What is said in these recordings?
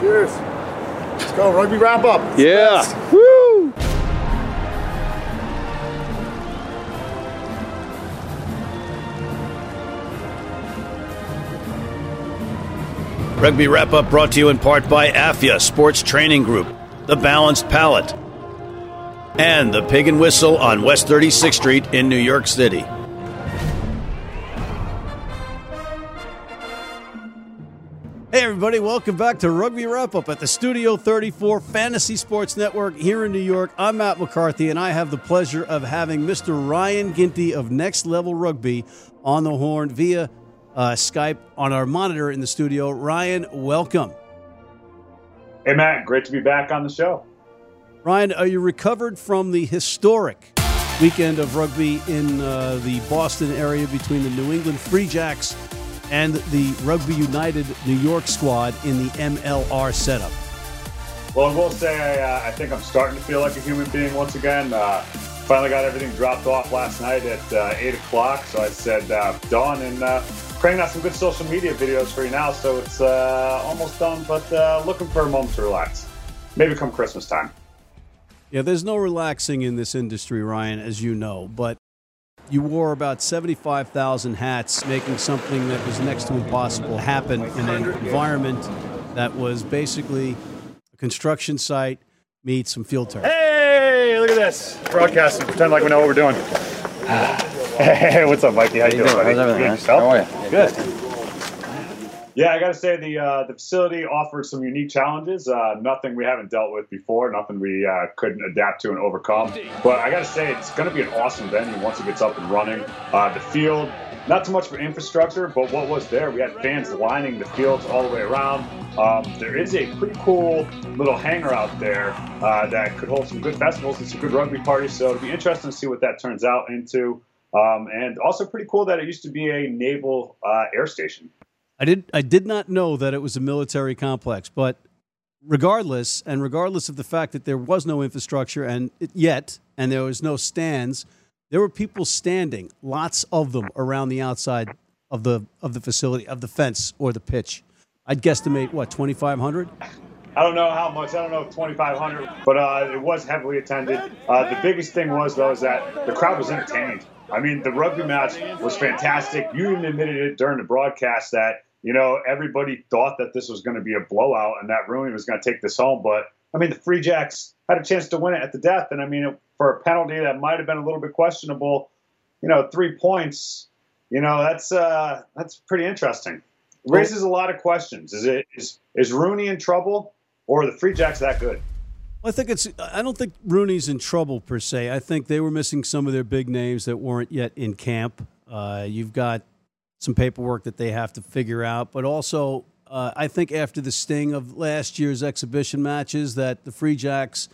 Cheers. Let's go. Rugby wrap up. It's Yeah. Woo! Rugby Wrap Up brought to you in part by AFIA Sports Training Group, The Balanced Palette, and the Pig and Whistle on West 36th Street in New York City. Everybody, welcome back to Rugby Wrap Up at the Studio 34 Fantasy Sports Network here in New York. I'm Matt McCarthy, and I have the pleasure of having Mr. Ryan Ginty of Next Level Rugby on the horn via uh, Skype on our monitor in the studio. Ryan, welcome. Hey, Matt, great to be back on the show. Ryan, are you recovered from the historic weekend of rugby in uh, the Boston area between the New England Free Jacks and the Rugby United New York squad in the MLR setup? Well, I will say I, uh, I think I'm starting to feel like a human being once again. Uh, finally got everything dropped off last night at uh, 8 o'clock, so I said uh, done and uh, cranking out some good social media videos for you now. So it's uh, almost done, but uh, looking for a moment to relax. Maybe come Christmas time. Yeah, there's no relaxing in this industry, Ryan, as you know, but you wore about 75,000 hats, making something that was next to impossible happen in an environment that was basically a construction site meets some field turf. Hey, look at this. Broadcasting. Pretend like we know what we're doing. hey, what's up, Mikey? How, you doing, buddy? How's everything, Good, man? How are you? Good. Yeah, I got to say the uh, the facility offered some unique challenges. Uh, nothing we haven't dealt with before. Nothing we uh, couldn't adapt to and overcome. But I got to say it's going to be an awesome venue once it gets up and running. Uh, the field, not so much for infrastructure, but what was there, we had fans lining the fields all the way around. Um, there is a pretty cool little hangar out there uh, that could hold some good festivals and some good rugby parties. So it'll be interesting to see what that turns out into. Um, and also pretty cool that it used to be a naval uh, air station. I did I did not know that it was a military complex, but regardless, and regardless of the fact that there was no infrastructure and yet, and there was no stands, there were people standing, lots of them around the outside of the of the facility, of the fence or the pitch. I'd guesstimate what twenty five hundred. I don't know how much. I don't know if 2,500, but uh, it was heavily attended. Uh, the biggest thing was though is that the crowd was entertained. I mean, the rugby match was fantastic. You even admitted it during the broadcast that you know everybody thought that this was going to be a blowout and that RUNY was going to take this home. But I mean, the Free Jacks had a chance to win it at the death, and I mean, for a penalty that might have been a little bit questionable, you know, three points. You know, that's uh, that's pretty interesting. Raises a lot of questions. Is it is is RUNY in trouble? Or are the Free Jacks that good? I think it's. I don't think RUNY's in trouble per se. I think they were missing some of their big names that weren't yet in camp. Uh, you've got some paperwork that they have to figure out, but also uh, I think after the sting of last year's exhibition matches, that the Free Jacks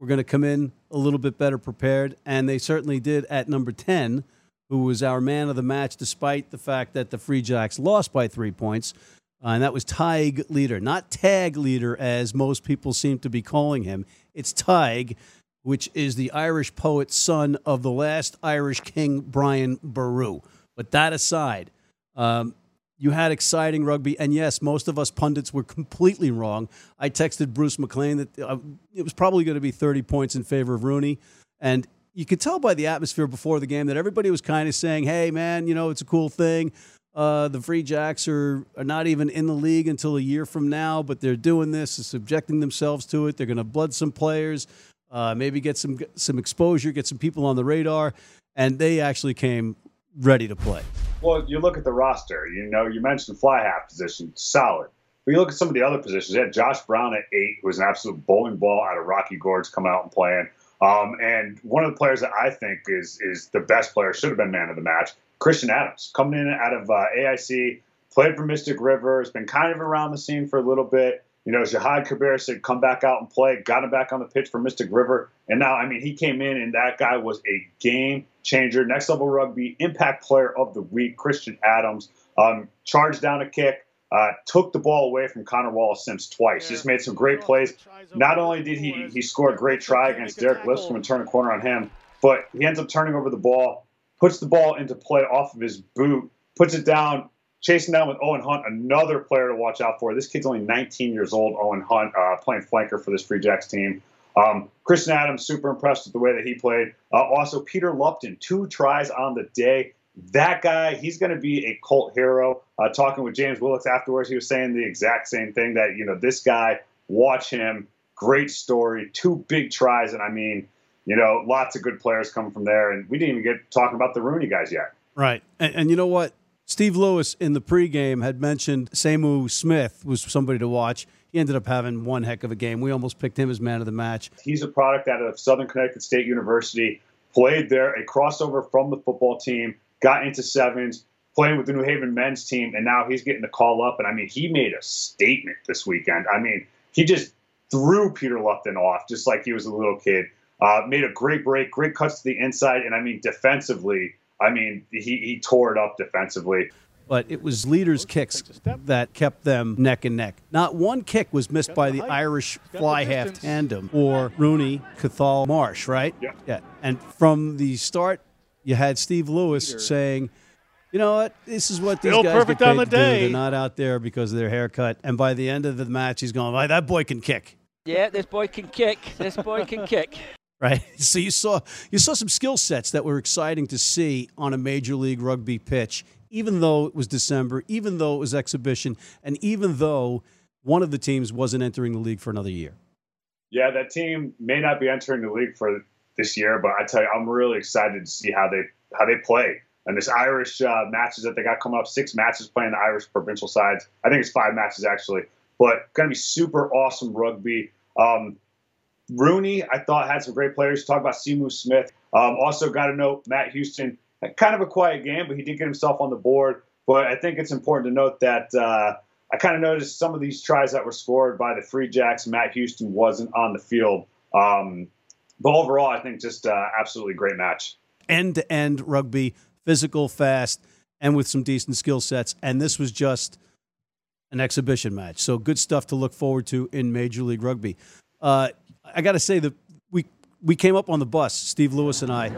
were going to come in a little bit better prepared, and they certainly did at number ten, who was our man of the match, despite the fact that the Free Jacks lost by three points. Uh, and that was Tadhg Leader, not Tag Leader, as most people seem to be calling him. It's Tig, which is the Irish poet's son of the last Irish king, Brian Boru. But that aside, um, you had exciting rugby, and yes, most of us pundits were completely wrong. I texted Bruce McLean that uh, it was probably going to be 30 points in favor of RUNY, and you could tell by the atmosphere before the game that everybody was kind of saying, "Hey, man, you know it's a cool thing." Uh, the Free Jacks are, are not even in the league until a year from now, but they're doing this, subjecting themselves to it. They're going to blood some players, uh, maybe get some some exposure, get some people on the radar, and they actually came ready to play. Well, you look at the roster. You know, you mentioned fly half position, solid. But you look at some of the other positions. Had Josh Brown at eight, who was an absolute bowling ball out of Rocky Gorge coming out and playing. Um, and one of the players that I think is is the best player, should have been man of the match, Christian Adams, coming in out of uh, AIC, played for Mystic River, has been kind of around the scene for a little bit. You know, Jihad Kabir said, come back out and play, got him back on the pitch for Mystic River. And now, I mean, he came in and that guy was a game changer, next level rugby, impact player of the week, Christian Adams. Um, charged down a kick, uh, took the ball away from Connor Wallace Sims twice. Just made some great plays. Not only did he he score a great try against Derek Lipscomb and turn a corner on him, but he ends up turning over the ball, puts the ball into play off of his boot, puts it down, chasing down with Owen Hunt, another player to watch out for. This kid's only 19 years old. Owen Hunt uh, playing flanker for this Free Jacks team. Um, Christian Adams, super impressed with the way that he played. Uh, also, Peter Lupton, two tries on the day. That guy, he's going to be a cult hero. Uh, talking with James Willicks afterwards, he was saying the exact same thing that, you know, this guy, watch him. Great story. Two big tries. And I mean, you know, lots of good players coming from there. And we didn't even get talking about the RUNY guys yet. Right. And, and you know what? Steve Lewis in the pregame had mentioned Samu Smith was somebody to watch. He ended up having one heck of a game. We almost picked him as man of the match. He's a product out of Southern Connecticut State University, played there, a crossover from the football team, got into sevens, playing with the New Haven men's team, and now he's getting the call up. And I mean, he made a statement this weekend. I mean, he just threw Peter Lupton off just like he was a little kid. Uh, made a great break, great cuts to the inside, and I mean, defensively, I mean, he, he tore it up defensively but it was Leader's kicks that kept them neck and neck. Not one kick was missed by the Irish fly half tandem or RUNY, Cathal, Marsh, right? Yeah. Yeah. And from the start, you had Steve Lewis saying, you know what? This is what these Still guys perfect get paid on the to do. day. They're not out there because of their haircut. And by the end of the match, he's going, "Well, that boy can kick." Yeah, this boy can kick. This boy can kick. Right. So you saw you saw some skill sets that were exciting to see on a major league rugby pitch, even though it was December, even though it was exhibition, and even though one of the teams wasn't entering the league for another year. Yeah, that team may not be entering the league for this year, but I tell you, I'm really excited to see how they how they play. And this Irish uh, matches that they got coming up, six matches playing the Irish provincial sides. I think it's five matches actually, but going to be super awesome rugby. Um, RUNY, I thought had some great players. Talk about Simu Smith. Um, also got to note Matt Houston, kind of a quiet game, but he did get himself on the board. But I think it's important to note that uh, I kind of noticed some of these tries that were scored by the Free Jacks. Matt Houston wasn't on the field. Um, but overall, I think just uh, absolutely great match. End to end rugby, physical, fast, and with some decent skill sets. And this was just an exhibition match. So good stuff to look forward to in Major League Rugby. Uh, I got to say that we we came up on the bus, Steve Lewis and I,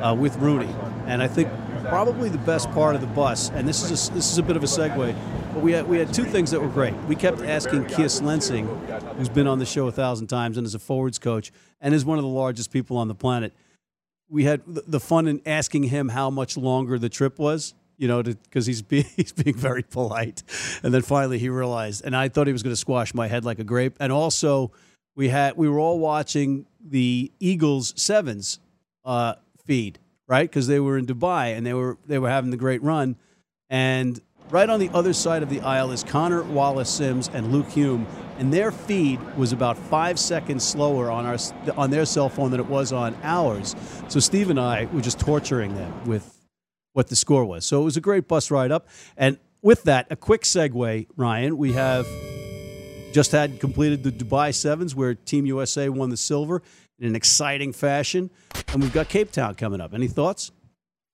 uh, with RUNY, and I think probably the best part of the bus, and this is a, this is a bit of a segue, but we had we had two things that were great. We kept asking Kiss Lensing, who's been on the show a thousand times and is a forwards coach and is one of the largest people on the planet. We had the fun in asking him how much longer the trip was. You know, because he's being he's being very polite, and then finally he realized, and I thought he was going to squash my head like a grape. And also, we had we were all watching the Eagles sevens uh, feed, right? Because they were in Dubai and they were they were having the great run, and right on the other side of the aisle is Connor Wallace Sims and Luke Hume, and their feed was about five seconds slower on our on their cell phone than it was on ours. So Steve and I were just torturing them with what the score was. So it was a great bus ride up, and with that, a quick segue, Ryan. We have just had completed the Dubai Sevens, where Team USA won the silver in an exciting fashion, and we've got Cape Town coming up. Any thoughts?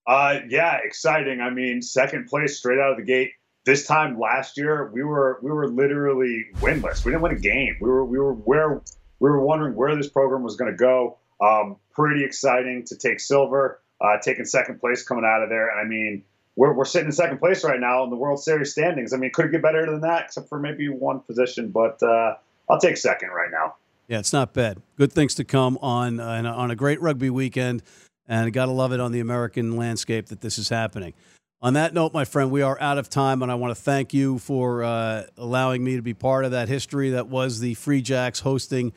Uh, yeah, exciting. I mean, second place straight out of the gate. This time last year, we were we were literally winless. We didn't win a game. We were we were where we were wondering where this program was going to go. Um, pretty exciting to take silver, uh, taking second place coming out of there. And I mean, we're, we're sitting in second place right now in the World Series standings. I mean, could it get better than that, except for maybe one position? But uh, I'll take second right now. Yeah, it's not bad. Good things to come on uh, on a great rugby weekend, and got to love it on the American landscape that this is happening. On that note, my friend, we are out of time, and I want to thank you for uh, allowing me to be part of that history that was the Free Jacks hosting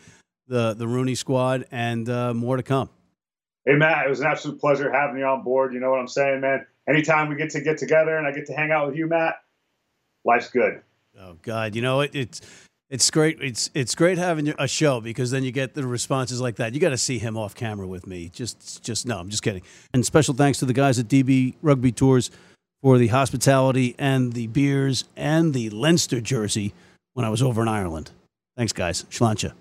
the the RUNY squad, and uh, more to come. Hey Matt, it was an absolute pleasure having you on board. You know what I'm saying, man. Anytime we get to get together and I get to hang out with you, Matt, life's good. Oh God, you know it, it's it's great. It's it's great having a show because then you get the responses like that. You got to see him off camera with me. Just just no, I'm just kidding. And special thanks to the guys at DB Rugby Tours for the hospitality and the beers and the Leinster jersey when I was over in Ireland. Thanks, guys. Shlancha.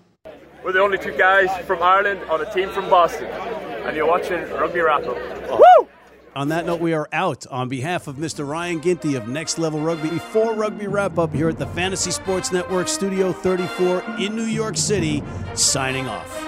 We're the only two guys from Ireland on a team from Boston, and you're watching Rugby Wrap Up. Woo! On that note, we are out. On behalf of Mr. Ryan Ginty of Next Level Rugby, before Rugby Wrap Up here at the Fantasy Sports Network Studio 34 in New York City, signing off.